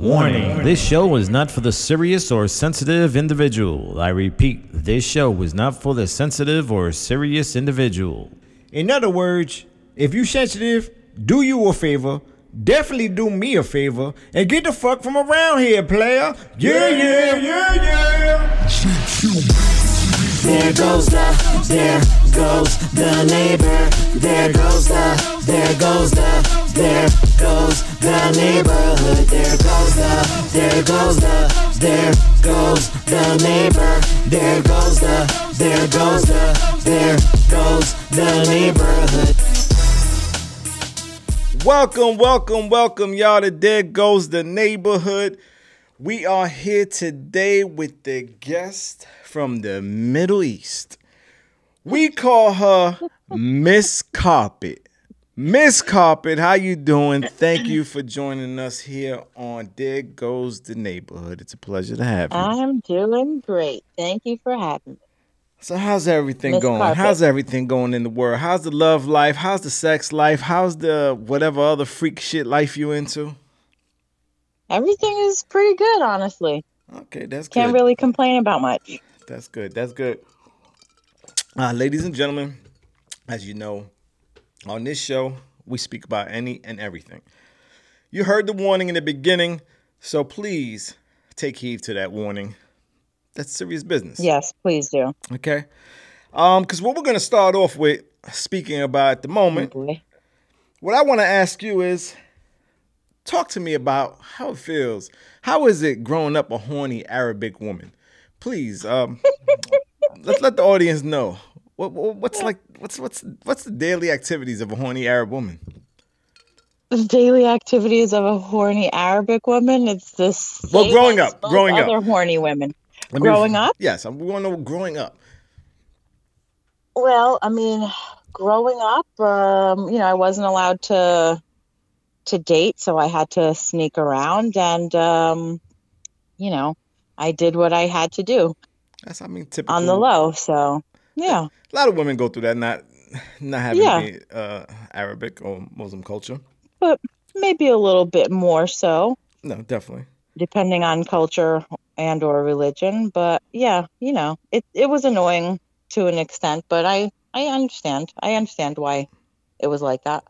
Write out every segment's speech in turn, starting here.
Warning This show is not for the serious or sensitive individual. I repeat, this show is not for the sensitive or serious individual. In other words, if you sensitive, do you a favor. Definitely do me a favor and get the fuck from around here, player. Yeah, yeah, yeah, yeah. There goes the, there goes the neighbor. There goes the, there goes the, there goes the neighborhood. There goes the, there goes the, there goes the neighbor. There goes the, there goes the, there goes the neighborhood. Welcome, welcome, welcome, y'all. To There Goes the Neighborhood. We are here today with the guest from the Middle East. We call her Miss Carpet. Miss Carpet, how you doing? Thank you for joining us here on There Goes the Neighborhood. It's a pleasure to have you. I'm doing great. Thank you for having me. So how's everything Miss going? Carpet. How's everything going in the world? How's the love life? How's the sex life? How's the whatever other freak shit life you into? Everything is pretty good, honestly. Okay, that's good. Can't really complain about much. That's good. That's good. Uh, ladies and gentlemen, as you know, on this show, we speak about any and everything. You heard the warning in the beginning, so please take heed to that warning. That's serious business. Yes, please do. Okay. Um, because what we're gonna start off with speaking about at the Oh, moment, boy. what I want to ask you is talk to me about how it feels. How is it growing up a horny Arabic woman? Please, um, let's let the audience know. What, what what's like what's what's what's the daily activities of a horny Arab woman? The daily activities of a horny Arabic woman. It's this. Well, growing up, growing up. other horny women. Let me- Growing up? Yes, I'm want to know growing up. Well, I mean, growing up, um, you know, I wasn't allowed to to date, so I had to sneak around, and um, you know, I did what I had to do That's I mean typical. on the low. So, yeah. A lot of women go through that, not not having Yeah. be uh, Arabic or Muslim culture. but maybe a little bit more so No, definitely. depending on culture and or religion but yeah you know it it was annoying to an extent but i i understand i understand why it was like that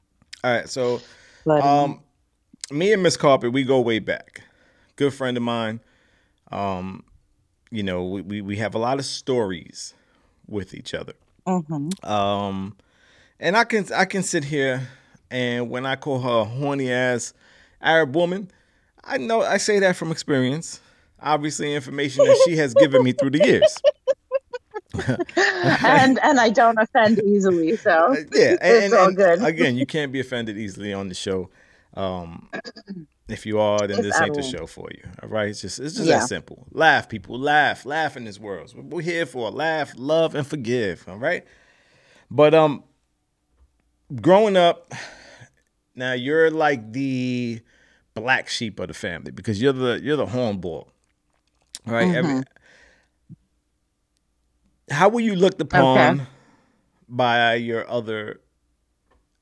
All right, so but um, Um, me and Miss Carpet, we go way back. Good friend of mine. Um, you know, we, we, we have a lot of stories with each other. mhm. Um, and I can I can sit here and when I call her a horny ass Arab woman, I know I say that from experience. Obviously, information that she has given me through the years. and and i don't offend easily so yeah, and, it's and- all good again, you can't be offended easily on the show. Um, if you are, then If this ain't the show for you. All right, it's just it's just Yeah. that simple. Laugh, people, laugh, laugh in this world. We're here for laugh, love, and forgive. All right, but um, growing up, now you're like the black sheep of the family because you're the you're the hornball. All right, every Mhm. how were you looked upon Okay. by your other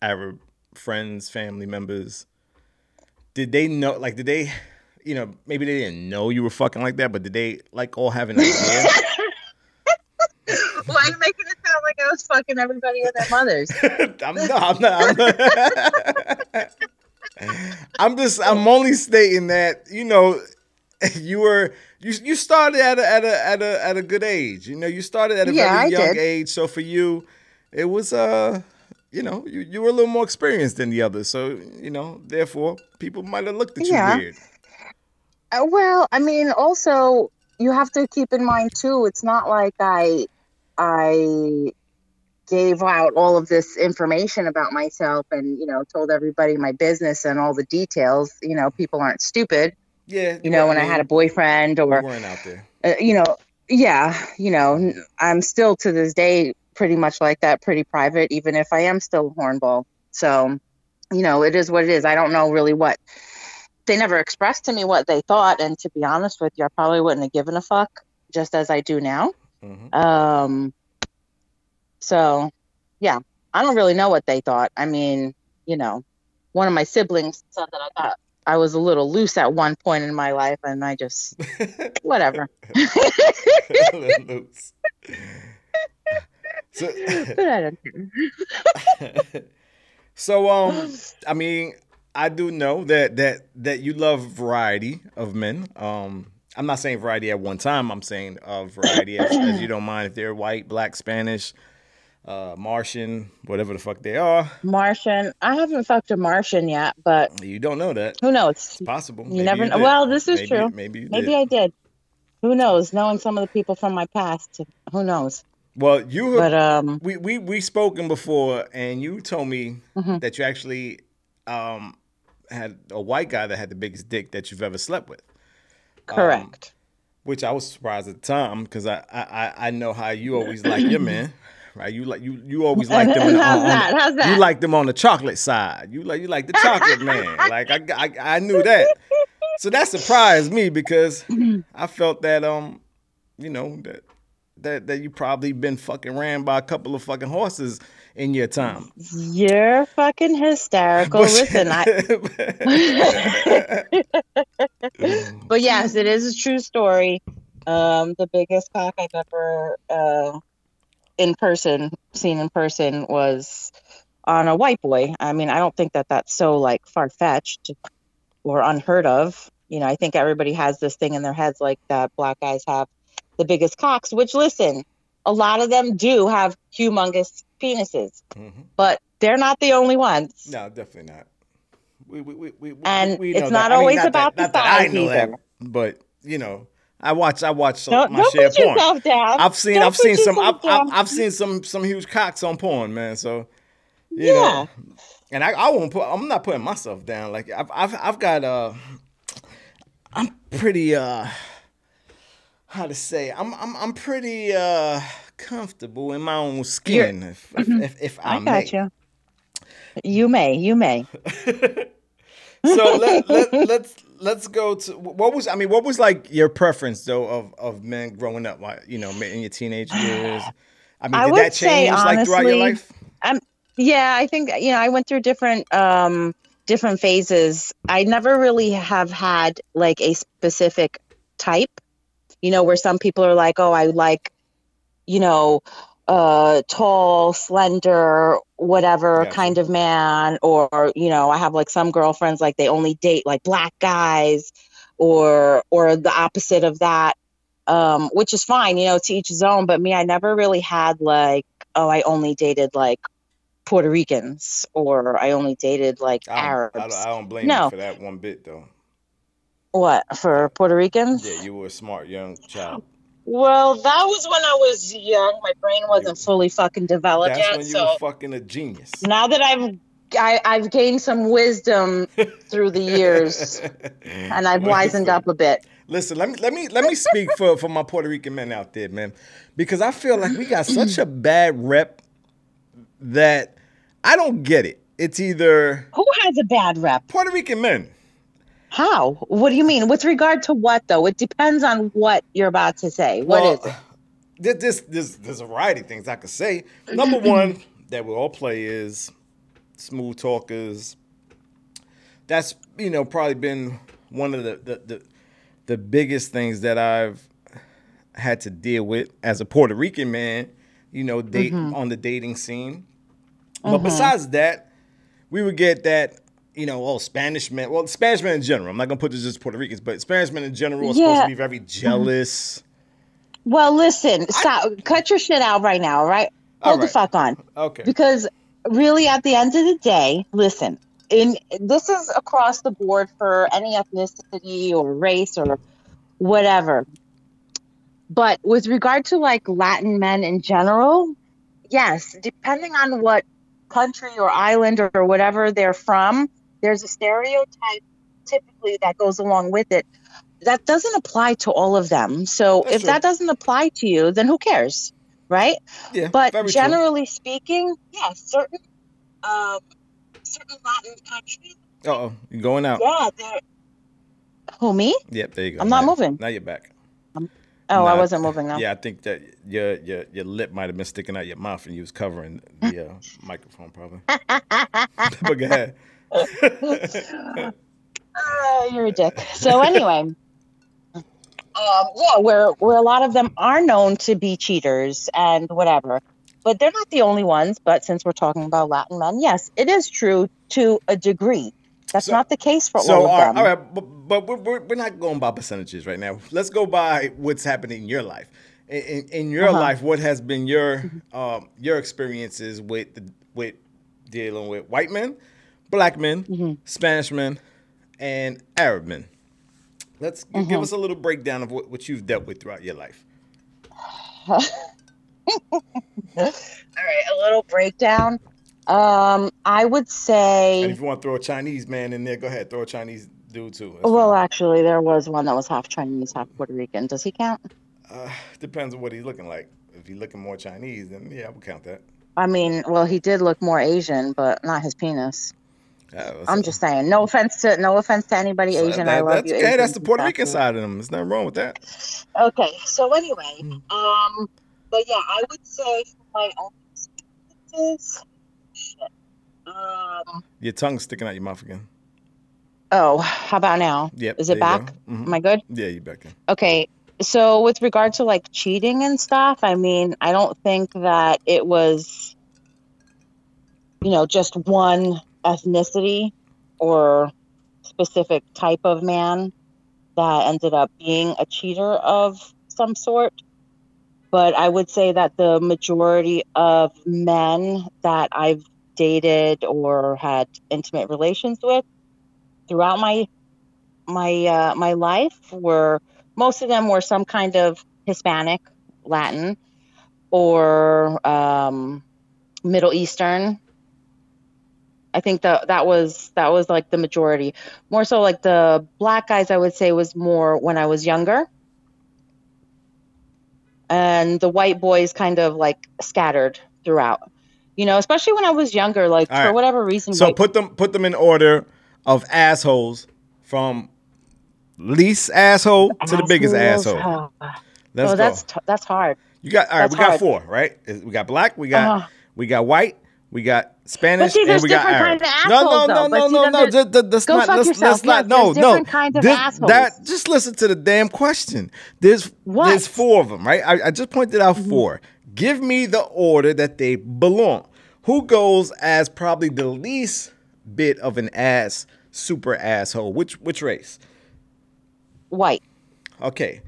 Arab friends, family members? Did they know? Like, did they? You know, maybe they didn't know you were fucking like that, but did they like all have an idea? why are you making it sound like i was fucking everybody and their mothers I'm not. I'm not. I'm, not. I'm just. I'm only stating that you know you were you you started at a at a at a at a good age. You know, you started at a Yeah, very I young did. age. So for you, it was uh. You know, you, you were a little more experienced than the others, so you know. Therefore, people might have looked at you Yeah. weird. Uh, well, I mean, also you have to keep in mind too. It's not like I, I gave out all of this information about myself and you know told everybody my business and all the details. You know, people aren't stupid. Yeah, You know, when I had a boyfriend or weren't out there. uh, you know, yeah, you know, I'm still to this day pretty much like that, pretty private, even if I am still a hornball. So, you know, it is what it is. I don't know really what they never expressed to me what they thought, and to be honest with you, I probably wouldn't have given a fuck, just as I do now. Mhm. Um, so, yeah, I don't really know what they thought. I mean, you know, one of my siblings said that I got I was a little loose at one point in my life, and I just whatever. Loose. So, But I don't care. so um, I mean, I do know that that that you love variety of men. Um, I'm not saying variety at one time. I'm saying uh, variety as, as you don't mind if they're white, black, Spanish, uh, Martian, whatever the fuck they are. Martian. I haven't fucked a Martian yet, but You don't know that. who knows? It's possible. You never did. know. Well, this is Maybe- true. Maybe you Maybe did. I did. Who knows? Knowing some of the people from my past, who knows? Well, you have But um, we we we spoken before, and you told me Mm-hmm. that you actually um had a white guy that had the biggest dick that you've ever slept with, correct. which I was surprised at the time because I, I I- know how you always like your man, right? You like you you always like them. On, the- How's on- that? How's that? You like them on the chocolate side. You like you like the chocolate man. Like I, I I knew that. So that surprised me because I felt that um you know that that that you probably been fucking ran by a couple of fucking horses in your time. You're fucking hysterical. Listen, I, but yes, it is a true story. Um, the biggest cock I've ever uh, in person seen in person was on a white boy. I mean, I don't think that that's so like far fetched or unheard of. You know, I think everybody has this thing in their heads like that black guys have the biggest cocks. Which, listen, a lot of them do have humongous penises, Mhm. but they're not the only ones. No, definitely not. We, we, we, we, And it's not that. I mean, always not about that, the size know that, either. but you know, I watch I watch some, Don't, my don't share put porn. yourself down. I've seen Don't I've seen some I've, I've. I've seen some some huge cocks on porn, man. So you Yeah. know, and I, I won't put I'm not putting myself down. Like I've I've I've got uh I'm pretty uh how to say I'm I'm I'm pretty uh comfortable in my own skin if, if, if if I, I may. got you. You may, you may. so let, let, let's let's go to what was I mean what was like your preference though of of men growing up like you know in your teenage years I mean I did that change like throughout your honestly, life Um, yeah, I think you know I went through different um different phases. I never really have had like a specific type. You know, where some people are like, "Oh, I like, you know, uh tall, slender, whatever Gotcha. kind of man or you know, I have like some girlfriends like they only date like black guys or or the opposite of that. Um, which is fine, you know, to each his own, but me I never really had like oh, I only dated like Puerto Ricans or I only dated like Arabs. I don't, I don't blame No. you for that one bit though What for Puerto Ricans? yeah you were a smart young child Well, that was when I was young. My brain wasn't fully fucking developed that's yet. when you So were fucking a genius now that I've I, I've gained some wisdom through the years and I've wisened up a bit. Listen, let me let me let me speak for for my Puerto Rican men out there, man, because I feel like we got such a bad rep that I don't get it. It's either Who has a bad rep? Puerto Rican men. How? What do you mean? With regard to what though? It depends on what you're about to say. What is it? Uh, there- There's, there's, there's a variety of things I could say. Mm-hmm. Number mm-hmm. one that we all play is smooth talkers. That's you know probably been one of the the, the the biggest things that I've had to deal with as a Puerto Rican man. You know, date mm-hmm. on the dating scene. But besides that, we would get that. You know, all Spanish men. Well, Spanish men in general. I'm not gonna put this just Puerto Ricans, but Spanish men in general are supposed to be very jealous. Well, listen, stop. cut your shit out right now, all right? Hold the fuck on. Okay. Because really, at the end of the day, listen, in this is across the board for any ethnicity or race or whatever. But with regard to like Latin men in general, yes, depending on what country or island or whatever they're from, there's a stereotype typically that goes along with it. That doesn't apply to all of them. So That's if true. that doesn't apply to you, then who cares? Right? Yeah, But very true. generally speaking, yeah, certain um, certain Latin countries, Uh-oh, you're going out. yeah. Who me? Yep, there you go. I'm not Now- moving. Now you're back. Oh, I wasn't moving now. Yeah, I think that your your your lip might have been sticking out your mouth and you was covering the uh, microphone probably. but go ahead. Uh, you're a dick. So anyway, um, yeah, where where a lot of them are known to be cheaters and whatever, but they're not the only ones. But since we're talking about Latin men, yes, it is true to a degree. That's So- not the case for So, all of all right, them. all right, but, but we're, we're, we're not going by percentages right now. Let's go by what's happening in your life. In, in, in your Uh-huh. life, what has been your um, your experiences with the, with dealing with white men, black men, Mm-hmm. Spanish men, and Arab men? Let's Mm-hmm. give us a little breakdown of what, what you've dealt with throughout your life. All right, a little breakdown. Um, I would say. And if you want to throw a Chinese man in there, go ahead. Throw a Chinese dude too. That's Well, fine. actually, there was one that was half Chinese, half Puerto Rican. Does he count? uh, depends on what he's looking like. If he's looking more Chinese, then yeah, I would count that. I mean, well, he did look more Asian, but not his penis. Uh, I'm just saying. No offense to no offense to anybody So Asian. that- I love that's you. okay. That's the Puerto Rican side of them. There's nothing wrong with that. Okay, so anyway, Hmm. um, but yeah, I would say my own experiences. Shit. Um. Your tongue's sticking out your mouth again. Oh, how about now? Yep. Is it back? Mhm. Am I good? Yeah, you're back in. Okay. So with regard to like cheating and stuff, I mean, I don't think that it was, you know, just one ethnicity or specific type of man that ended up being a cheater of some sort. But I would say that the majority of men that I've dated or had intimate relations with throughout my my uh, my life were most of them were some kind of Hispanic, Latin, or um, Middle Eastern. I think that that was that was like the majority. More so, like the black guys, I would say was more when I was younger, and the white boys kind of like scattered throughout. You know, especially when I was younger, like All for right. whatever reason. So white- put them put them in order of assholes from least asshole to the biggest assholes. asshole. Let's oh, go. that's t- that's hard. you got all right. that's We got hard. four, right? We got black. We got Uh-huh. we got white. We got Spanish, see, and there's we got different Arab. kinds of no, assholes, no, though. no, But no, see, no, no. there's- Just, just, just Go not, fuck let's, yourself. let's not. No, no. different kinds of This- assholes. That just listen to the damn question. There's What? there's four of them, right? I, I just pointed out Mm-hmm. four. Give me the order that they belong. Who goes as probably the least bit of an ass, super asshole? Which which race? White. Okay.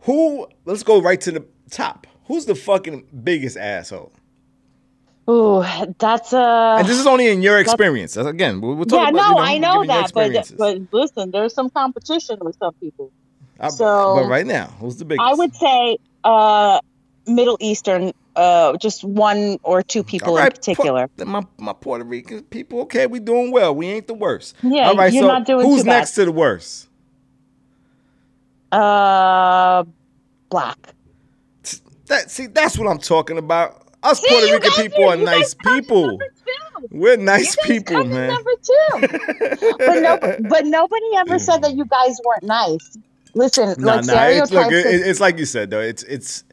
Who? Let's go right to the top. Who's the fucking biggest asshole? Ooh, that's uh And this is only in your experience. Again, we're, we're yeah, talking no, about, you know, I know that, but but listen, there's some competition with some people. Uh, so- but right now, who's the biggest? I would say uh Middle Eastern, uh just one or two people All in particular. Pu- my my Puerto Rican people. Okay, we doing well. We ain't the worst. Yeah, All right. you're so not doing who's too bad. next to the worst? Uh black. That see, that's what I'm talking about. Us See, Puerto Rican people are nice people. We're nice people, man. Number two. but no, but nobody ever said that you guys weren't nice. Listen, Nah, like nah. It's, look, stereotypes. it, is- like you said though. It's it's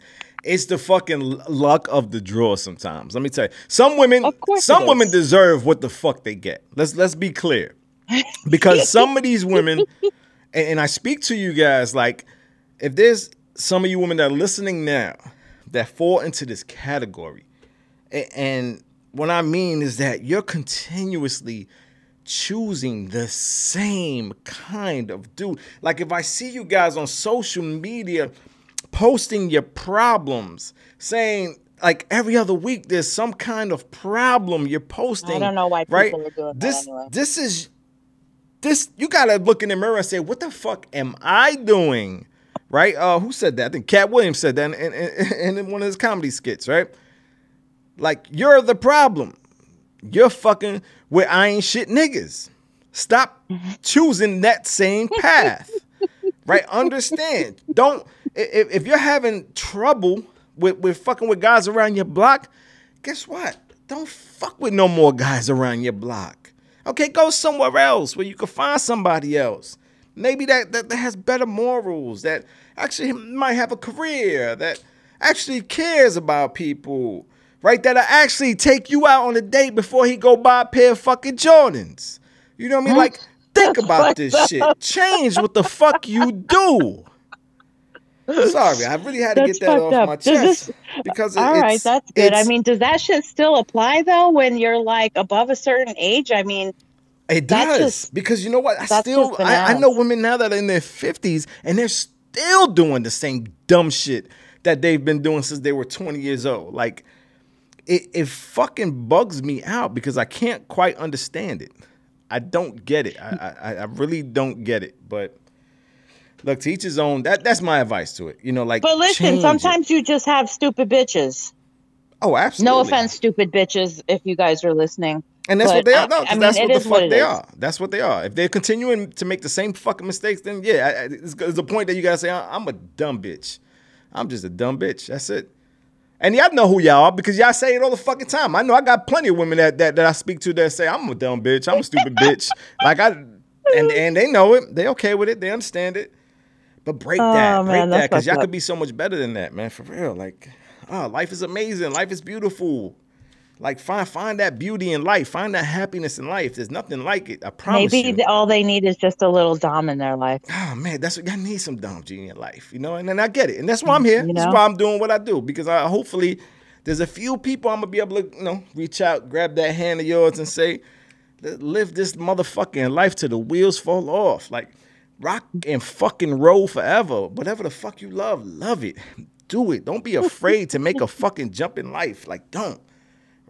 it's the fucking luck of the draw. Sometimes, let me tell you, some women, some women deserve what the fuck they get. Let's let's be clear, because some of these women, and, and I speak to you guys like, if there's some of you women that are listening now that fall into this category, and what I mean is that you're continuously choosing the same kind of dude. Like if I see you guys on social media posting your problems, saying like every other week there's some kind of problem you're posting. I don't know why people right? are doing that this, anyway. This is this you gotta look in the mirror and say, what the fuck am I doing? Right? Uh who said that? I think Katt Williams said that in, in, in one of his comedy skits, right? Like you're the problem. You're fucking with I ain't shit niggas. Stop choosing that same path. right? Understand. Don't if, if you're having trouble with, with fucking with guys around your block, guess what? Don't fuck with no more guys around your block. Okay, go somewhere else where you can find somebody else. Maybe that, that, that has better morals, that actually might have a career, that actually cares about people, right? That'll actually take you out on a date before he go buy a pair of fucking Jordans. You know what I mean? Like think about this shit. Change what the fuck you do. Sorry, I really had to That's get that off up. my chest this- because it- All right, that's good. I mean, does that shit still apply though when you're like above a certain age? I mean, It does just- because you know what? I still I, I know women now that are in their fifties and they're still doing the same dumb shit that they've been doing since they were twenty years old. Like it, it fucking bugs me out because I can't quite understand it. I don't get it. I I, I really don't get it. But look, to each his own. That that's my advice to it. You know, like but listen, change it. sometimes you just have stupid bitches. oh, absolutely. No offense, stupid bitches, if you guys are listening. And that's what they are. No, I mean, that's what the is what fuck they is. are. That's what they are. If they're continuing to make the same fucking mistakes, then yeah, it's, it's a point that you gotta say, I'm a dumb bitch. I'm just a dumb bitch. That's it. And y'all know who y'all are because y'all say it all the fucking time. I know I got plenty of women that that, that I speak to that say I'm a dumb bitch. I'm a stupid bitch. Like I, and and they know it. They okay with it. They understand it. But break oh, that, Oh, break man, that, because y'all fucked could be so much better than that, man. For real, like, oh, life is amazing. Life is beautiful. Like find find that beauty in life. Find that happiness in life. There's nothing like it. I promise Maybe you. all they need is just a little dom in their life. oh man, that's what y'all need some Dom G in your life, you know. And then I get it, and that's why I'm here. You That's why I'm doing what I do because I hopefully there's a few people I'm gonna be able to, you know, reach out, grab that hand of yours, and say, live this motherfucking life till the wheels fall off. Like rock and fucking roll forever. Whatever the fuck you love, love it. Do it. Don't be afraid to make a fucking jump in life. Like don't.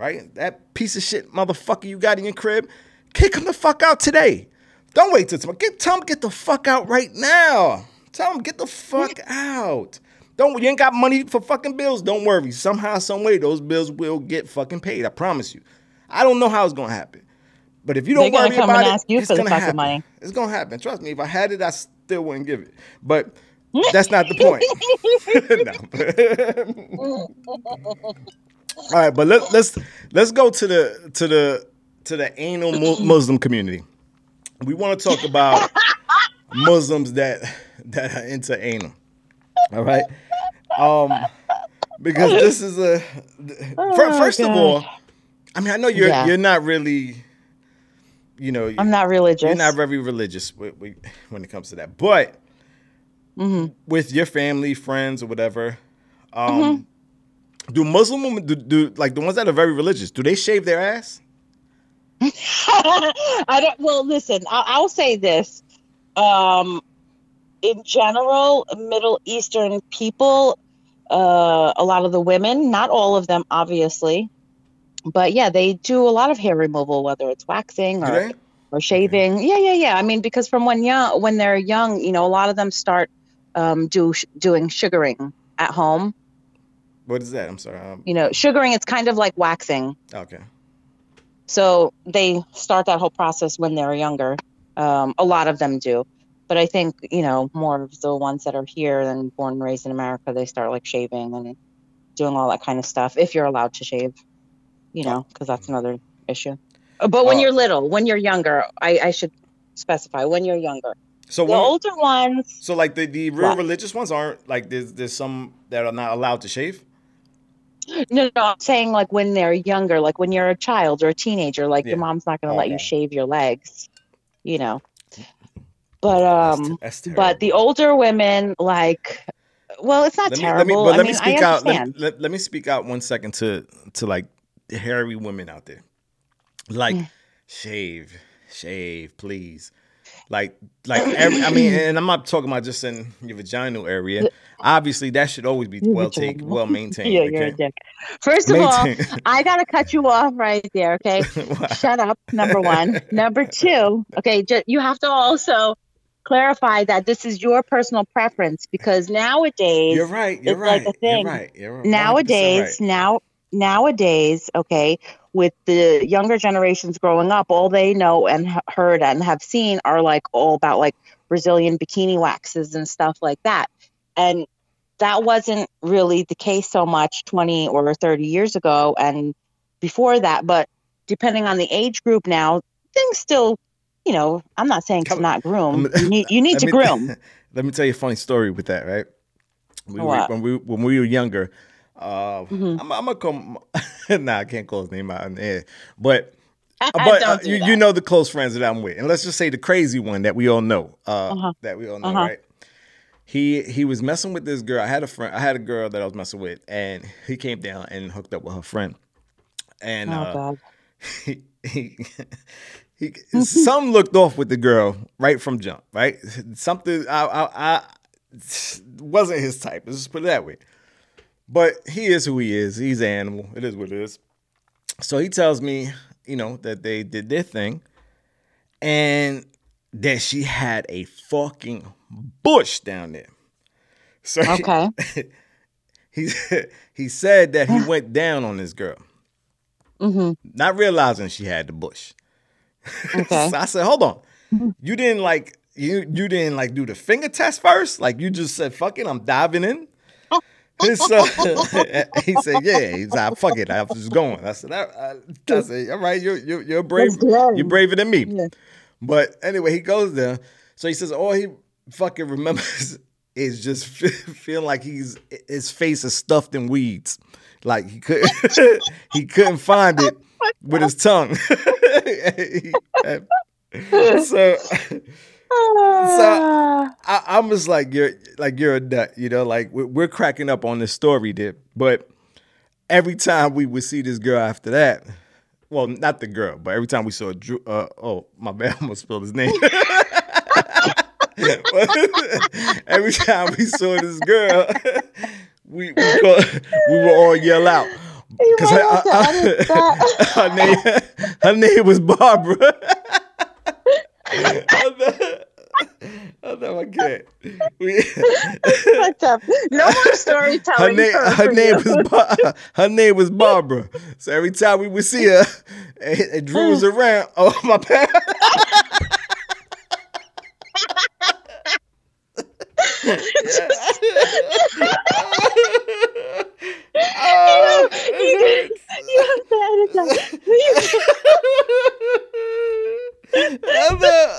Right? That piece of shit motherfucker you got in your crib, kick him the fuck out today. Don't wait till tomorrow. Get tell him get the fuck out right now. Tell him get the fuck out. Don't you ain't got money for fucking bills? Don't worry. Somehow, some way, those bills will get fucking paid. I promise you. I don't know how it's gonna happen, but if you don't worry about it, ask you it's gonna fucking happen. money. It's gonna happen. Trust me. If I had it, I still wouldn't give it. But that's not the point. All right, but let, let's let's go to the to the to the anal Muslim community. We want to talk about Muslims that that are into anal. All right, um, because this is a Oh, first of all, I mean, I know you're Yeah. you're not really, you know, I'm not religious. you're not very religious when it comes to that, but Mm-hmm. with your family, friends, or whatever, um, Mm-hmm. Do Muslim women do, do like the ones that are very religious? Do they shave their ass? I don't. Well, listen. I, I'll say this. Um, in general, Middle Eastern people, uh, a lot of the women, not all of them, obviously, but yeah, they do a lot of hair removal, whether it's waxing or or shaving. Yeah, yeah, yeah. I mean, because from when young, when they're young, you know, a lot of them start um, do doing sugaring at home. What is that? I'm sorry. Um, You know, sugaring it's kind of like waxing. okay. So they start that whole process when they're younger. Um, a lot of them do. But I think, you know, more of the ones that are here and born and raised in America, they start like shaving and doing all that kind of stuff if you're allowed to shave, you know, because that's another issue. But when Oh. you're little, when you're younger, I, I should specify when you're younger. So The older ones, so like the, the real What? religious ones aren't like there's there's some that are not allowed to shave. No, no, I'm saying like when they're younger, like when you're a child or a teenager, like Yeah. your mom's not going to let you shave your legs, you know. But That's um, te- that's but the older women like well it's not let me, terrible let me, but I let mean, me speak out. Let, me- let, let me speak out one second to to like hairy women out there. Like, Mm. shave, shave, please. Like, like every, I mean, and I'm not talking about just in your vaginal area. Obviously, that should always be well taken, well maintained. yeah you're a dick first of all i gotta cut you off right there okay shut up number one number two okay ju- you have to also clarify that this is your personal preference because nowadays You're right. You're it's like right. a thing. You're right. You're 100% nowadays right. now nowadays okay with the younger generations growing up all they know and heard and have seen are like all about like brazilian bikini waxes and stuff like that. And that wasn't really the case so much 20 or 30 years ago and before that but depending on the age group now things still you know i'm not saying to not groom. You need, you need to me- groom. Let me tell you a funny story with that, right? We were, when we when we were younger, uh, Mhm. I'm, I'm gonna come. Nah, I can't call his name out in the air. But but uh, you, you know the close friends that I'm with, and let's just say the crazy one that we all know, uh, Uh-huh. that we all know, Uh-huh. right? He he was messing with this girl. I had a friend. I had a girl that I was messing with, and he came down and hooked up with her friend. And Oh uh, God. he, he, he some looked off with the girl right from jump, right? Something I, I, I wasn't his type. Let's just put it that way. But he is who he is. He's an animal. It is what it is. So he tells me, you know, that they did their thing, and that she had a fucking bush down there. So he- Okay. he he said that he went down on this girl, Mm-hmm. not realizing she had the bush. Okay. So I said, "Hold on, you didn't like you you didn't like do the finger test first? Like you just said, fucking, I'm diving in." And so he said, "Yeah." He's like, "Fuck it, I'm just going." I said, I, I, I said, "All right, you're you're, you're brave. You're braver than me." Yeah. But anyway, he goes there. So he says, all he fucking remembers is just feeling like he's his face is stuffed in weeds. Like he couldn't he couldn't find it with his tongue. so Ah. I, I'm just like you're like you're a nut, you know. Like we're, we're cracking up on this story, did but every time we would see this girl after that, well, not the girl, but every time we saw Drew, uh, oh my bad, I almost spelled his name. every time we saw this girl, we we, call, we would all yell out because her, might have to edit that. her name her name was Barbara. I know- I know can't. We, Fucked up. No more her storytelling. for- her name you. was Bar- her name was Barbara. So every time we would see her, and, and Drew was around. Oh my bad. you, you, you have to edit that. I'm a-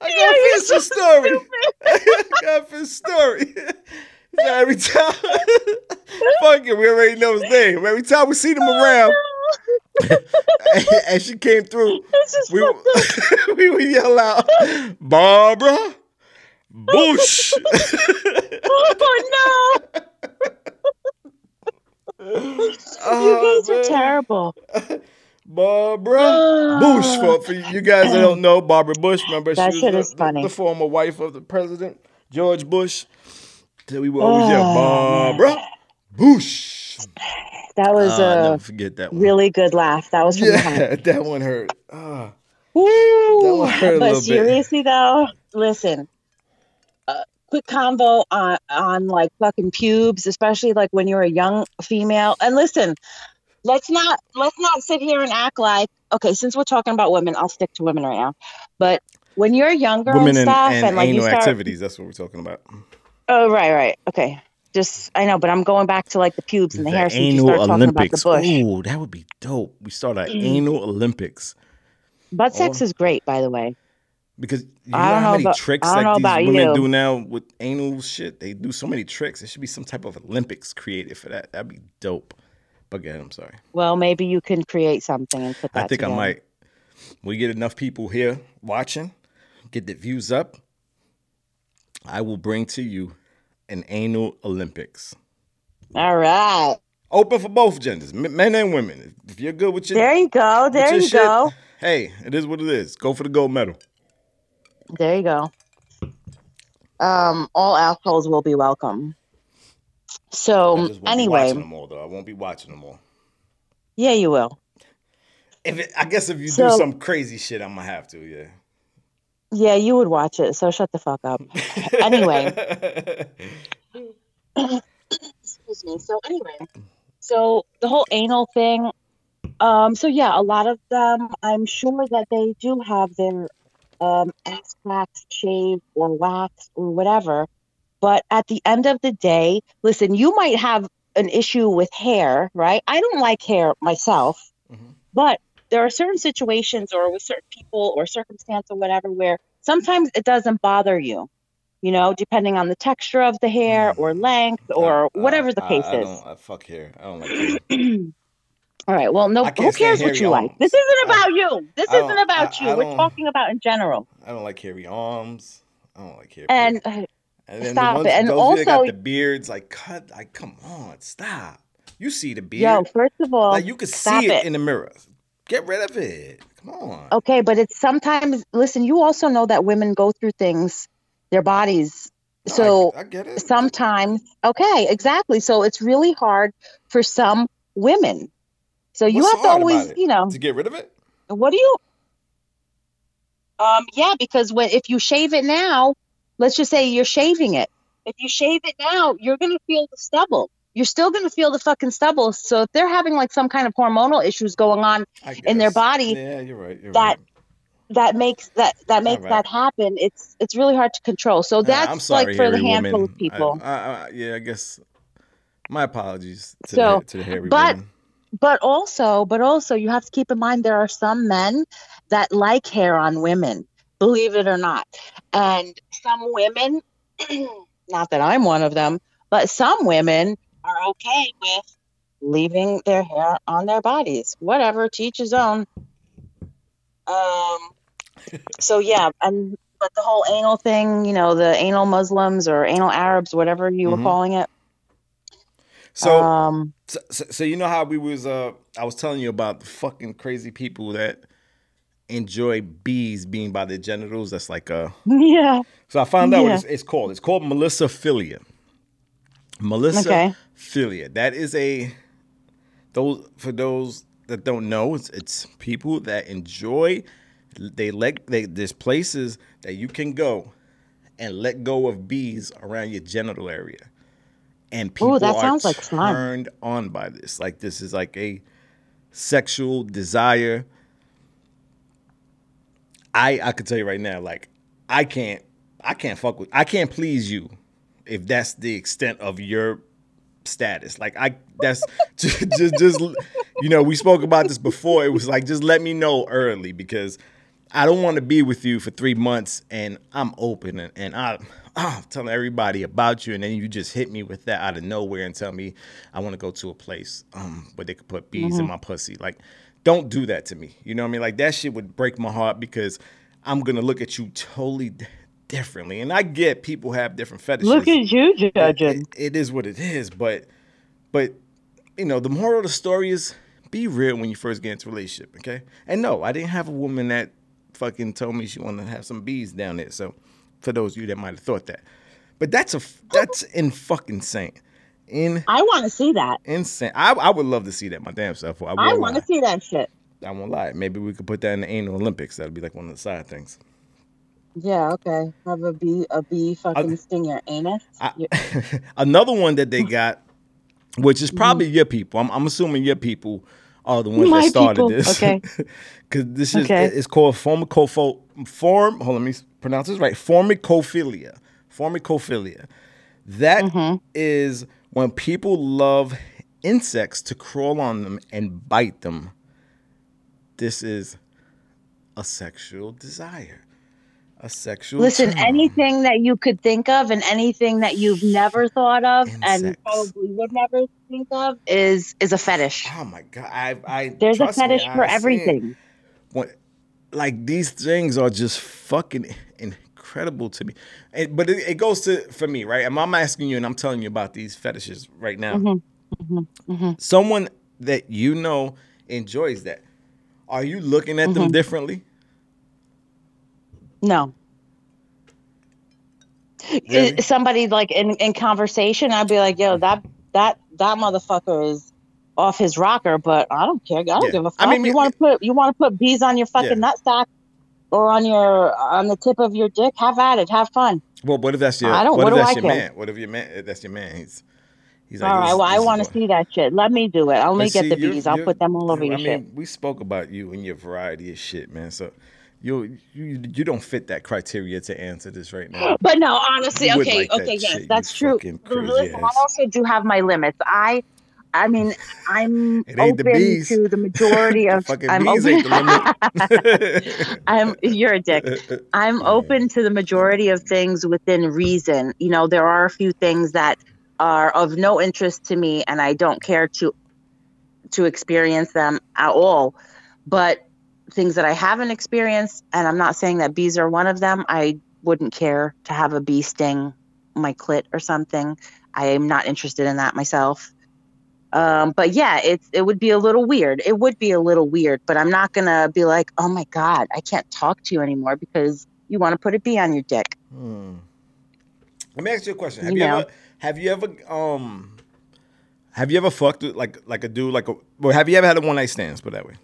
I gotta you're finish story. I gotta finish story. So every time, fuck it, we already know his name. Every time we see them around, and, and she came through, we, we would yell out, Barbara Bush. Oh no! You Oh, guys are terrible. Barbara Bush. For, for you guys that don't know, Barbara Bush, remember That she shit was is the, funny. the former wife of the president, George Bush. So we would always yell, Oh, Barbara Bush. That was I'll a forget that one. really good laugh. That was from the heart. Yeah, that one hurt. Ah. Woo! one hurt a but little bit. seriously though, listen. Uh, quick convo on on like fucking pubes, especially like when you're a young female. And listen, let's not let's not sit here and act like okay. Since we're talking about women, I'll stick to women right now. But when you're younger Women and and, stuff, and, and, like you anal start, activities. That's what we're talking about. oh right, right, okay. Just I know, but I'm going back to like the pubes and the, hair. Since you anal start talking about the Olympics. Ooh, that would be dope. We start an mm. anal Olympics. butt sex Oh. is great, by the way. Because you know I don't how know many about- tricks like these women you. do now with anal shit? They do so many tricks. There should be some type of Olympics created for that. That'd be dope. But again, I'm sorry. Well, maybe you can create something and put that. I think together. I might. We get enough people here watching, get the views up. I will bring to you an anal Olympics. All right. Open for both genders, men and women. If you're good with your, There you go. There you shit, go. hey, it is what it is. Go for the gold medal. There you go. Um, all assholes will be welcome. I So just won't be anyway, watching them all though. I won't be watching them all. yeah, you will. If it, I guess if you do some crazy shit, I'm gonna have to. Yeah. Yeah, you would watch it. So shut the fuck up. Anyway. Excuse me. So anyway, so the whole anal thing. Um, so yeah, a lot of them, I'm sure that they do have their um, ass cracks shaved or waxed or whatever. But at the end of the day, listen, you might have an issue with hair, right? I don't like hair myself, Mhm. but there are certain situations or with certain people or circumstance or whatever where sometimes it doesn't bother you, you know, depending on the texture of the hair or length or Uh, whatever the case I, is. don't, I fuck hair. I don't like hair. All right. Well, no. Who cares what you like? This isn't about you. This isn't about you. We're talking about in general. I don't like hairy arms. I don't like hairy. And uh, and then stop the ones, it. And those also- got the beards, like cut, like come on, stop. You see the beard, yo, first of all, like you can stop see it, it. in the mirror. Get rid of it. Come on. Okay, but it's sometimes. Listen, you also know that women go through things, their bodies. No, So I, I get it. sometimes, okay, exactly. So it's really hard for some women. So you What's have to always, you know, to get rid of it. what do you? Um, yeah, because when if you shave it now, let's just say you're shaving it. If you shave it now, you're gonna feel the stubble. You're still gonna feel the fucking stubble. So if they're having like some kind of hormonal issues going on in their body, Yeah, you're right. You're that right. that makes that that makes right. that happen. It's it's really hard to control. So that's sorry, like for the handful woman. of people. I, I, I, yeah, I guess. My apologies to, So, the, to the hairy but- women. but also but also you have to keep in mind there are some men that like hair on women believe it or not. And some women not that i'm one of them but some women are okay with leaving their hair on their bodies. Whatever to each his own. Um so yeah and but the whole anal thing you know the anal muslims or anal arabs whatever you Mhm. were calling it. So, um so, so, so you know how we was uh I was telling you about the fucking crazy people that enjoy bees being by their genitals. That's like uh yeah so I found out what it's, it's called. It's called melissophilia. Melissa Okay. philia. That is a those for those that don't know, it's it's people that enjoy they let they there's places that you can go and let go of bees around your genital area. And people that are sounds like turned on by this. Like this is like a sexual desire. I I could tell you right now, like I can't I can't fuck with I can't please you if that's the extent of your status. Like I that's just just, just you know, we spoke about this before. It was like just let me know early because I don't want to be with you for three months and I'm open and, and I I'm telling everybody about you and then you just hit me with that out of nowhere and tell me I want to go to a place um where they could put bees in my pussy. Like don't do that to me. You know what I mean? Like that shit would break my heart because I'm gonna look at you totally d- differently. And I get people have different fetishes. look at you judging it- it is what it is, but but you know, the moral of the story is be real when you first get into a relationship, okay? And no, I didn't have a woman that fucking told me she wanted to have some bees down there. So for those of you that might have thought that. But that's a that's in fucking insane. In I want to see that. insane. I, I would love to see that my damn self. I, I want to see that shit. I won't lie. Maybe we could put that in the anal Olympics. That'd be like one of the side things. Yeah, okay. Have a bee, a bee fucking sting your anus. I- Another one that they got, which is probably your people. I'm, I'm assuming your people are the ones My that started people, this. okay. Because this is Okay. it's called formicopho form. Hold on, let me pronounce this right. Formicophilia. Formicophilia. That is Mm-hmm. When people love insects to crawl on them and bite them. This is a sexual desire. A sexual. Listen, on. anything that you could think of and anything that you've never thought of and probably would never think of is is a fetish. Oh my god! I, I There's a trust me, fetish for everything. When- like these things are just fucking incredible to me. And, but it, it goes to for me, right? And I'm asking you, and I'm telling you about these fetishes right now. Mm-hmm. Someone that you know enjoys that. Are you looking at Mm-hmm. them differently? No. Really? Somebody like in, in conversation, I'd be like, yo, that that that motherfucker is off his rocker, but I don't care. I don't Yeah. give a fuck. I mean, you want to put you want to put bees on your fucking Yeah. nutsack or on your on the tip of your dick? Have at it. Have fun. Well, what if that's your? I don't- What, what if do that's I your care? man? What if your man? That's your man. He's he's like. All right. Well, I want to see that shit. Let me do it. I'll let me get see, the bees. I'll put them all over I your mean, shit. we spoke about you and your variety of shit, man. So you you you don't fit that criteria to answer this right now. But no, honestly, You okay, like that okay, yes, shit, that's true. fucking But crazy Listen, I also do have my limits. I, I mean, I'm It ain't the open bees. to the majority of. Fucking I'm bees open. ain't the. I'm. You're a dick. I'm open to the majority of things within reason. You know, there are a few things that are of no interest to me, and I don't care to to experience them at all. But things that I haven't experienced, and I'm not saying that bees are one of them, I wouldn't care to have a bee sting my clit or something. I am not interested in that myself. Um, but yeah, it's it would be a little weird. It would be a little weird, but I'm not gonna be like, oh my god, I can't talk to you anymore because you want to put a bee on your dick. Let me ask you a question. Have You you, know. ever have you ever um have you ever fucked with like like a dude like a well have you ever had a one night stand? Put it that way.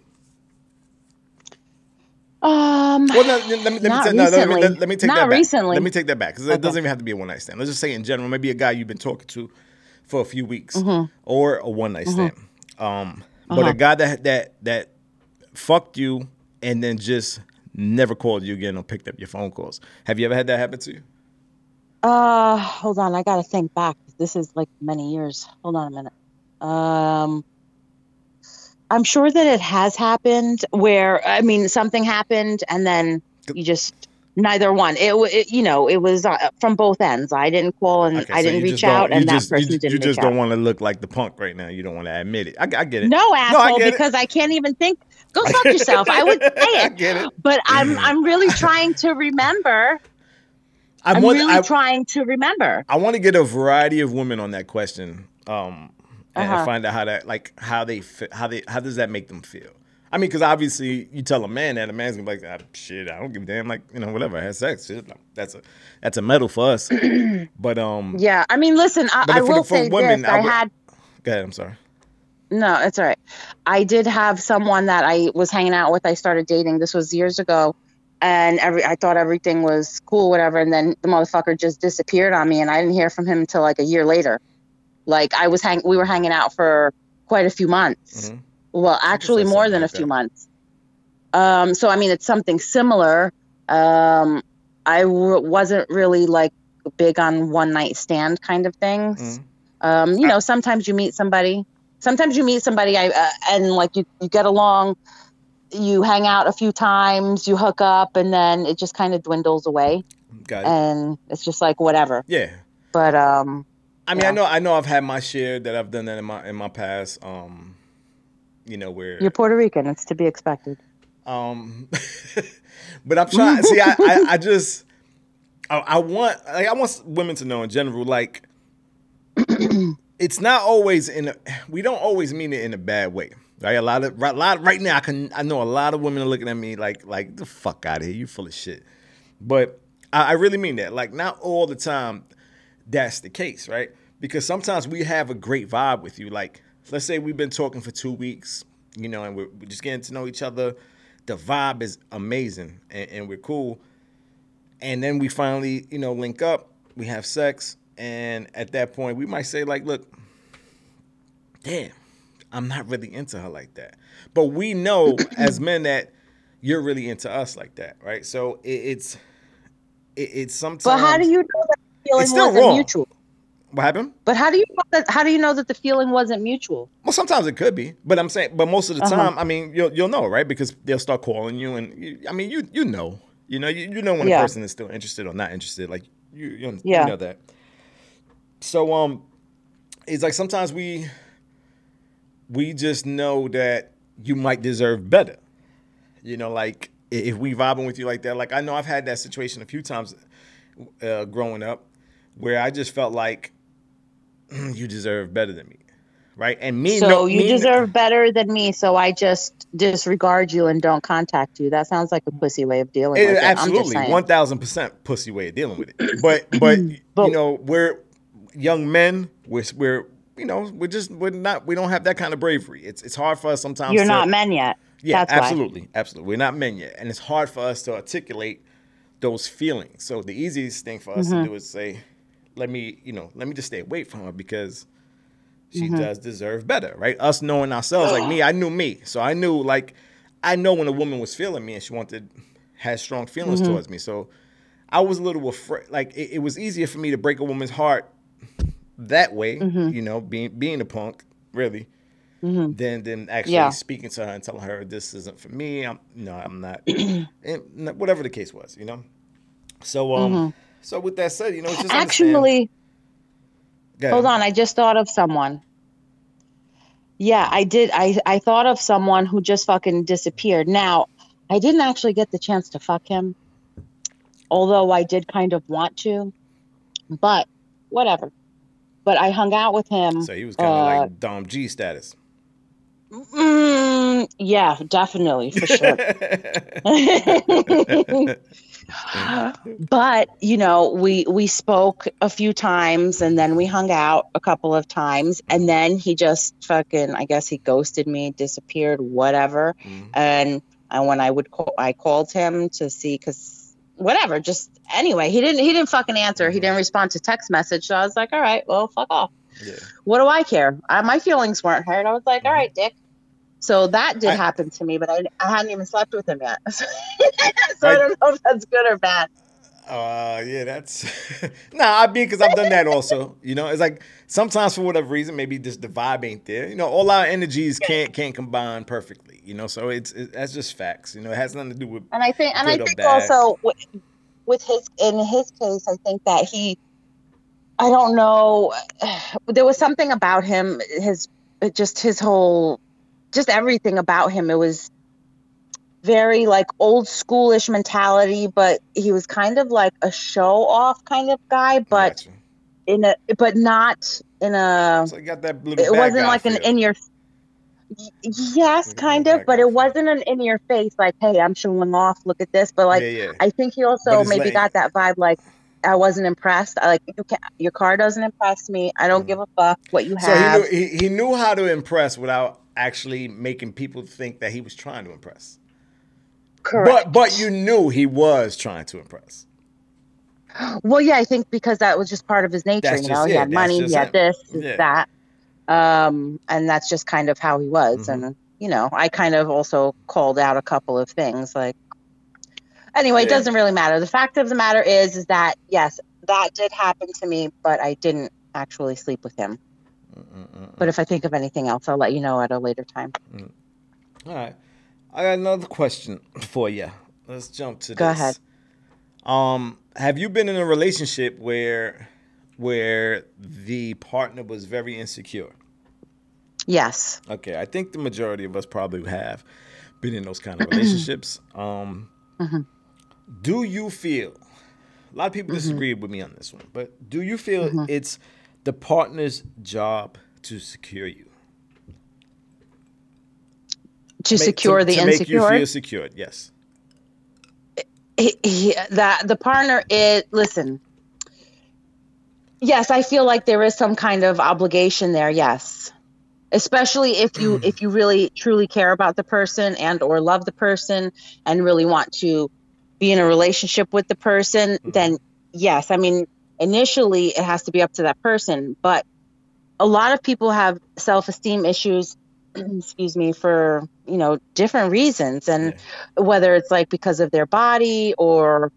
Um, Well, no, let me let me, Not no, let me let, let me take Not that back. recently. Let me take that back because it Okay. doesn't even have to be a one night stand. Let's just say in general, maybe a guy you've been talking to for a few weeks Mm-hmm. or a one night stand. Um, but Uh-huh. a guy that that that fucked you and then just never called you again or picked up your phone calls. Have you ever had that happen to you? Uh, hold on. I gotta think back. This is like many years. Hold on a minute. Um, I'm sure that it has happened where I mean something happened and then you just neither one. It, it you know it was uh, from both ends. I didn't call and Okay, I so didn't reach out, and that just- you person ju- didn't You just don't want to look like the punk right now. You don't want to admit it. I, I get it. No, asshole, get it. because I can't even think. Go fuck yourself. I would say I it, get it. but I'm I'm really trying to remember. I'm, I'm one- really I, trying to remember. I want to get a variety of women on that question, um, and Uh-huh. find out how that, like, how they, how they, how does that make them feel? I mean, because obviously, you tell a man that, a man's gonna be like, ah, "Shit, I don't give a damn." Like, you know, whatever. I had sex. Shit, that's a, that's a medal for us. but um, Yeah, I mean, listen, I, I will the- say women, this: I I would- had go ahead. I'm sorry. No, it's all right. I did have someone that I was hanging out with. I started dating. This was years ago, and every I thought everything was cool, whatever. And then the motherfucker just disappeared on me, and I didn't hear from him until like a year later. Like I was hang, we were hanging out for quite a few months. Mhm. Well, actually, more than a few that. months. Um, so I mean, it's something similar. Um, I w- wasn't really like big on one night stand kind of things. Mhm. Um, you know, sometimes you meet somebody, sometimes you meet somebody I, uh, and like you, you get along, you hang out a few times, you hook up, and then it just kind of dwindles away, Got it. and it's just like whatever. yeah. But um, I mean, I know, I know, I've had my share that I've done that in my in my past. Um, you know, where you're Puerto Rican; it's to be expected. Um, but I'm trying. see, I, I, I just, I, I want, like, I want women to know in general, like, it's not always in. A, we don't always mean it in a bad way, right? A lot of, right, lot right now, I can, I know a lot of women are looking at me like, like the fuck out of here, you full of shit. But I, I really mean that. Like, not all the time, that's the case, right? Because sometimes we have a great vibe with you. Like, let's say we've been talking for two weeks, you know, and we're, we're just getting to know each other. The vibe is amazing and, and we're cool. And then we finally, you know, link up, we have sex, and at that point, we might say, like, look, damn, I'm not really into her like that. But we know as men that you're really into us like that, right? So it, it's it, it's sometimes. But how do you know that feeling It's still wasn't wrong. mutual? What happened? But how do you know that? How do you know that the feeling wasn't mutual? Well, sometimes it could be, but I'm saying, but most of the Uh-huh. time, I mean, you'll you'll know, right? Because they'll start calling you, and you, I mean, you you know, you know, you, you know when Yeah. a person is still interested or not interested, like you you, you Yeah. know that. So um, it's like sometimes we we just know that you might deserve better. You know, like if we vibing with you like that, like I know I've had that situation a few times uh, growing up, where I just felt like "Mm, you deserve better than me, right? And me, So no, you me- deserve better than me. So I just disregard you and don't contact you. That sounds like a pussy way of dealing It- with it. Absolutely, one thousand percent pussy way of dealing with it. But but you know we're young men. We're we're you know we're just we're not we don't have that kind of bravery. It's it's hard for us sometimes. You're to, not men yet. Yeah, That's why. absolutely, absolutely. We're not men yet, and it's hard for us to articulate those feelings. So the easiest thing for us Mm-hmm. to do is say, "Let me, you know, let me just stay away from her because she Mm-hmm. does deserve better." Right? Us knowing ourselves, like me, I knew me, so I knew like I know when a woman was feeling me and she wanted had strong feelings Mm-hmm. towards me. So I was a little afraid. Like it, it was easier for me to break a woman's heart that way, Mm-hmm. you know, being being a punk, really, than than actually Yeah. speaking to her and telling her this isn't for me. I'm no, I'm not. whatever the case was, you know. So um, so with that said, you know, it's just. Actually, hold on. I just thought of someone. Yeah, I did. I I thought of someone who just fucking disappeared. Now, I didn't actually get the chance to fuck him, although I did kind of want to. But whatever. But I hung out with him. So he was kind of uh, like Dom G status. Mm, yeah, definitely for sure. but you know, we we spoke a few times, and then we hung out a couple of times, and then he just fucking, I guess he ghosted me, disappeared, whatever. Mhm. And and when I would call, I called him to see because whatever, just anyway, he didn't he didn't fucking answer. He didn't respond to text message, so I was like, all right, well, fuck off Yeah. what do I care? I, my feelings weren't hurt. I was like, all right, dick. So that did I- happen to me, but I, I hadn't even slept with him yet. so I don't know if that's good or bad. Uh, yeah, that's nah. I mean, because I've done that also. You know, it's like sometimes for whatever reason, maybe just the vibe ain't there. You know, all our energies can't can't combine perfectly. You know, so it's it, that's just facts. You know, it has nothing to do with And I think, and I think also with, with his, in his case, I think that he, I don't know, there was something about him, his, just his whole, just everything about him. It was very like old schoolish mentality, but he was kind of like a show off kind of guy, but Gotcha. in a, but not in a, So got that little. it wasn't like an in your yes kind of but it wasn't an in your face like hey i'm showing off look at this but like yeah, yeah. i think he also maybe like- got that vibe like i wasn't impressed I, like you your car doesn't impress me i don't give a fuck what you Mm. So have he knew he, he knew how to impress without actually making people think that he was trying to impress. correct But but you knew he was trying to impress. well yeah i think because that was just part of his nature That's you know he it. had That's money he had him. this Yeah. that um and that's just kind of how he was Mhm. and you know i kind of also called out a couple of things like anyway it doesn't really matter the fact of the matter is is that yes that did happen to me but i didn't actually sleep with him but if i think of anything else i'll let you know at a later time All right. I got another question for you. Let's jump to Go this. ahead. Um, have you been in a relationship where where the partner was very insecure? yes Okay, I think the majority of us probably have been in those kind of relationships. Um, Mm-hmm. Do you feel? A lot of people disagree with me on this one, but do you feel Mm-hmm. it's the partner's job to secure you, to secure to, the to make you insecure feel secured? Yes. he, he, that the partner is listen yes i feel like there is some kind of obligation there yes especially if you if you really truly care about the person and or love the person and really want to be in a relationship with the person mm-hmm. then yes i mean initially it has to be up to that person but a lot of people have self-esteem issues excuse me for you know different reasons and whether it's like because of their body or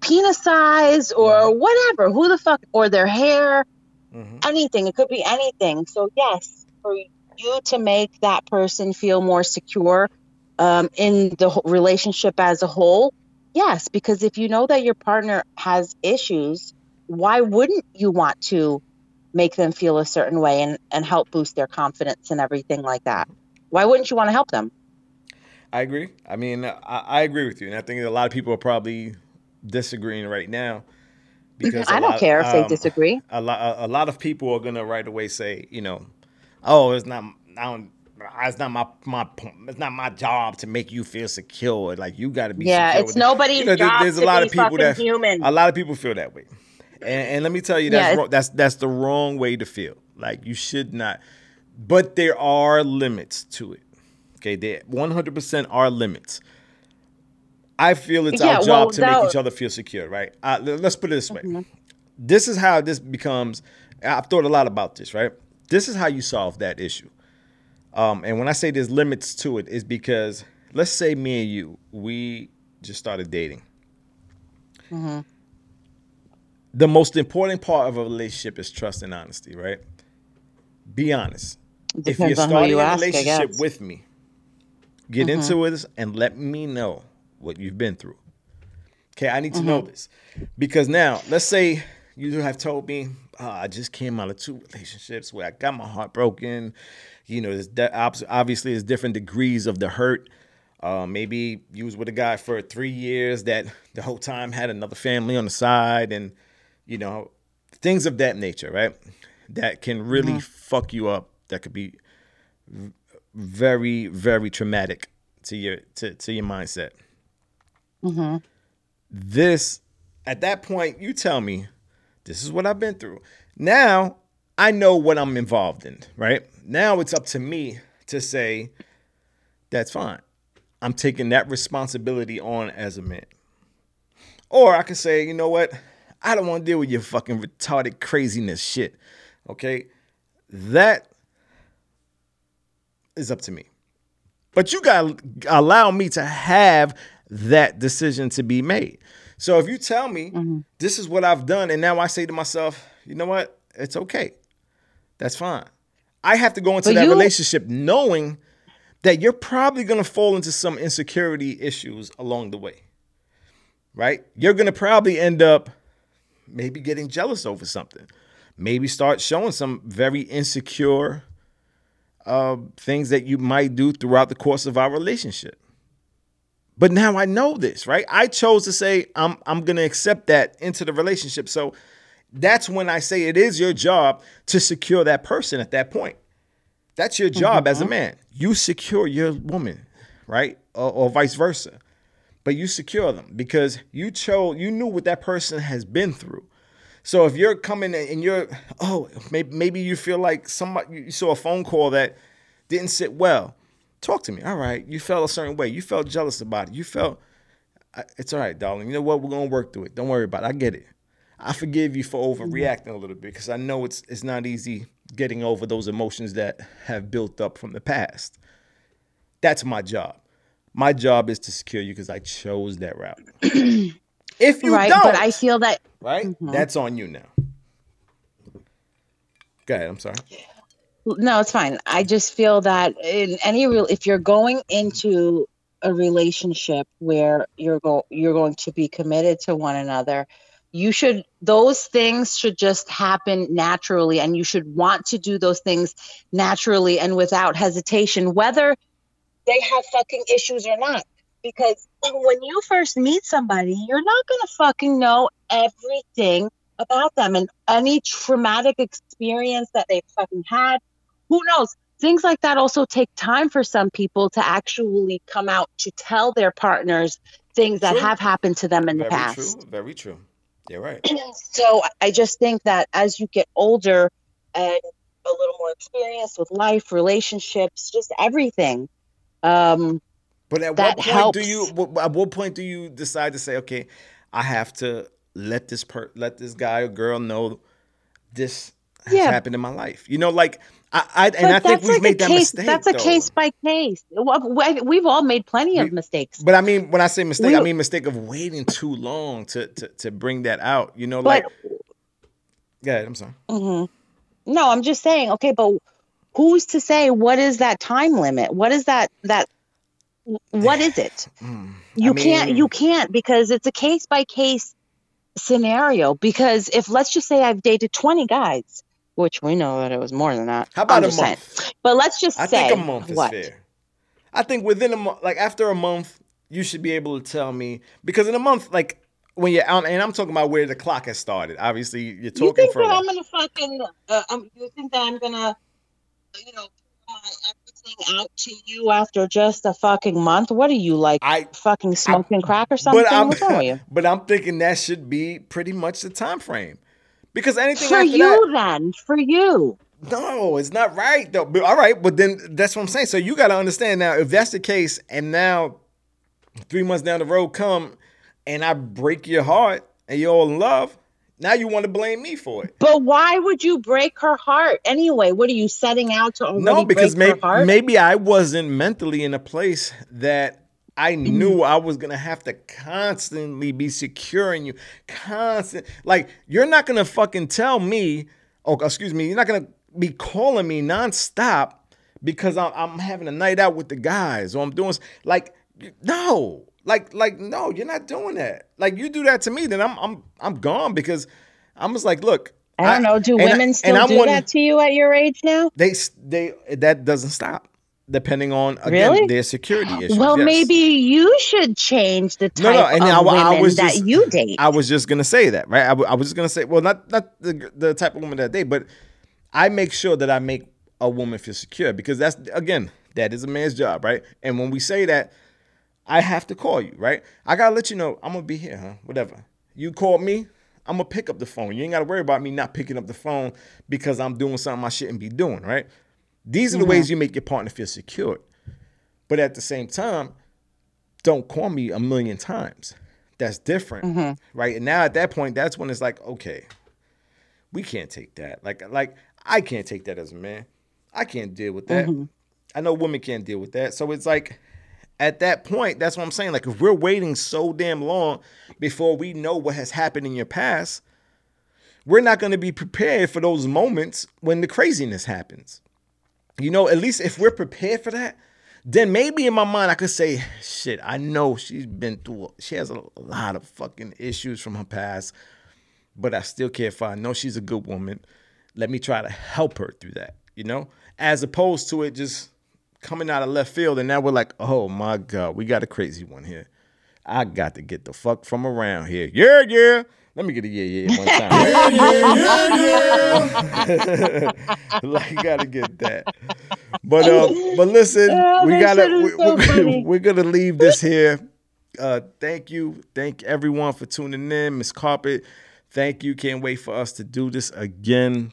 penis size or whatever who the fuck or their hair hmm anything it could be anything. So yes for you to make that person feel more secure um, in the relationship as a whole yes because if you know that your partner has issues why wouldn't you want to make them feel a certain way and, and help boost their confidence and everything like that? Why wouldn't you want to help them? I agree. I mean, I, I agree with you, and I think a lot of people are probably disagreeing right now because I don't lot- care if they um, disagree. a lot a lot of people are gonna right away say, you know, oh, it's not I don't it's not my my it's not my job to make you feel secure. Like you got to be Yeah, it's with it. nobody's job there's a lot of people that human. a lot of people feel that way, and, and let me tell you that's it's- wrong, that's that's the wrong way to feel. Like you should not, but there are limits to it. Okay, there 100% are limits. I feel it's Yeah, our job well, to Mm-hmm. make each other feel secure, right? Uh, let's put it this way. This is how this becomes. I've thought a lot about this, right? This is how you solve that issue. Um, and when I say there's limits to it, is because let's say me and you, we just started dating. Mm-hmm. The most important part of a relationship is trust and honesty, right? Be honest. if you're Depends on who starting you a ask, relationship with me, get Mm-hmm. into it and let me know what you've been through. Okay, I need to know Mm-hmm. this because now, let's say you have told me, ah, I just came out of two relationships where I got my heart broken. You know, there's de- obviously there's different degrees of the hurt. Uh, maybe you was with a guy for three years that the whole time had another family on the side, and you know, things of that nature, right? That can really fuck you up. That could be very, very traumatic to your to, to your mindset. This at that point, you tell me, this is what I've been through. Now I know what I'm involved in, right? Now it's up to me to say, that's fine. I'm taking that responsibility on as a man. Or I could say, you know what? I don't want to deal with your fucking retarded craziness shit. Okay? That is up to me. But you got to allow me to have that decision to be made. So if you tell me mm-hmm. this is what I've done, and now I say to myself, you know what? It's okay. That's fine. I have to go into But that you- relationship knowing that you're probably going to fall into some insecurity issues along the way. Right? You're going to probably end up maybe getting jealous over something. Maybe start showing some very insecure uh, things that you might do throughout the course of our relationship. But now I know this, right? I chose to say I'm I'm going to accept that into the relationship. So that's when I say it is your job to secure that person at that point. That's your job as a mm-hmm. man. You secure your woman, right? Or, or vice versa. But you secure them because you chose, you knew what that person has been through. So if you're coming and you're, oh, maybe, maybe you feel like somebody, you saw a phone call that didn't sit well. Talk to me. All right. You felt a certain way. You felt jealous about it. You felt, it's all right, darling. You know what? We're going to work through it. Don't worry about it. I get it. I forgive you for overreacting a little bit because I know it's it's not easy getting over those emotions that have built up from the past. That's my job. My job is to secure you because I chose that route. if you right. don't, But I feel that right, mm-hmm. that's on you now. Go ahead. I'm sorry. no, it's fine. I just feel that in any real, if you're going into a relationship where you're go you're going to be committed to one another, you should those things should just happen naturally, and you should want to do those things naturally and without hesitation, whether they have fucking issues or not. Because when you first meet somebody, you're not gonna fucking know everything about them and any traumatic experience that they've fucking had. Who knows? Things like that also take time for some people to actually come out to tell their partners things that True. have happened to them in the Very past. true. Very true. You're right. So I just think that as you get older and a little more experienced with life, relationships, just everything, um, But at what point do you? At what point do you decide to say, okay, I have to let this per let this guy or girl know this has Yeah. happened in my life? You know, like I, I and I think we've like made that case. mistake. that's a though. case by case. Well, we- We've all made plenty of mistakes. But I mean, when I say mistake, We- I mean mistake of waiting too long to to to bring that out. You know, But- like. Yeah, I'm sorry. Mm-hmm. No, I'm just saying. Okay, but who's to say what is that time limit? What is that that? What is it? Hmm, you I can't. You can't because it's a case by case scenario. Because if let's just say I've dated 20 guys, which we know that it was more than that. How about a month? But let's just I say think a month is what? fair. I think within a month, like after a month, you should be able to tell me because in a month, like when you're out, and I'm talking about where the clock has started. Obviously, you're You talking think for. a that. I'm gonna fucking? Uh, um, you think that I'm gonna, you know, my everything out to you after just a fucking month? What are you like? I- fucking smoking crack or something? But I'm, What's wrong with you? but I'm thinking that should be pretty much the time frame, because anything For you, that, then. For you. no, it's not right though. But all right, but then that's what I'm saying. So you got to understand now if that's the case, and now three months down the road come, and I break your heart, and you're all in love. Now you want to blame me for it. But why would you break her heart anyway? What are you setting out to No, because maybe maybe I wasn't mentally in a place that I knew I was gonna have to constantly be securing you, constant. Like you're not gonna fucking tell me, oh excuse me, you're not gonna be calling me nonstop because I'm, I'm having a night out with the guys or I'm doing like no, like like no, you're not doing that. Like you do that to me, then I'm I'm I'm gone because I'm just like, look, I don't know. Do I- women and still do one- that to you at your age now? They they that doesn't stop depending on again Really? their security issues. Well, yes. maybe you should change the type no, and of I wa- I women was that just- you date. I was just gonna say that, right? I, I was just gonna say, well, not not the the type of woman that they, but I make sure that I make a woman feel secure because that's again that is a man's job, right? And when we say that, I have to call you, right? I gotta let you know I'm gonna be here, huh? Whatever. You call me, I'm gonna pick up the phone. You ain't gotta worry about me not picking up the phone because I'm doing something I shouldn't be doing, right? These are the mm-hmm. ways you make your partner feel secure. But at the same time, don't call me a million times. That's different, mm-hmm. right? And now at that point, that's when it's like, okay, we can't take that. Like, like I can't take that as a man. I can't deal with that. Mm-hmm. I know women can't deal with that. So it's like, at that point, that's what I'm saying. Like, if we're waiting so damn long before we know what has happened in your past, we're not going to be prepared for those moments when the craziness happens. You know, at least if we're prepared for that, then maybe in my mind I could say, shit, I know she's been through, she has a lot of fucking issues from her past, but I still care her. I know she's a good woman. Let me try to help her through that, you know? As opposed to it just coming out of left field and now we're like, oh my God, we got a crazy one here. I got to get the fuck from around here. Yeah, yeah. Let me get a yeah, yeah one time. Yeah yeah. yeah, yeah. Like, you gotta get that. But uh, but listen, Oh, we gotta shit is we, so we, funny. we're gonna leave this here. Uh, thank you, thank everyone for tuning in, Miss Carpet. Thank you. Can't wait for us to do this again.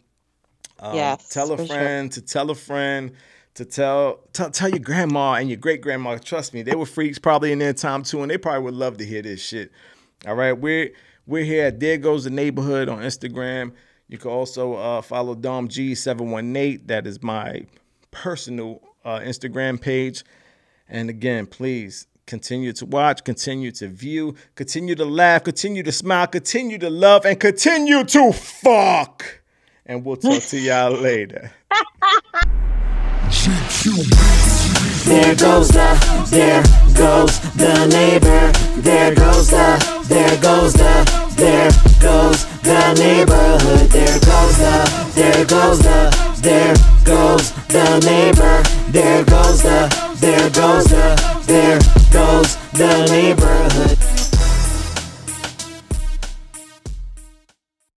Um, Yes, tell a for sure. friend to tell a friend to tell, tell tell your grandma and your great grandma. Trust me, they were freaks probably in their time too, and they probably would love to hear this shit. All right, we're we're here at There Goes the Neighborhood on Instagram. You can also uh, follow Dom G seven one eight. That is my personal uh, Instagram page. And again, please continue to watch, continue to view, continue to laugh, continue to smile, continue to love, and continue to fuck. And we'll talk to y'all later. There goes the, there goes the neighbor. There goes the, there goes the, there goes the neighborhood. There goes the, there goes the, there goes the neighbor. There goes the, there goes the, there goes the neighborhood.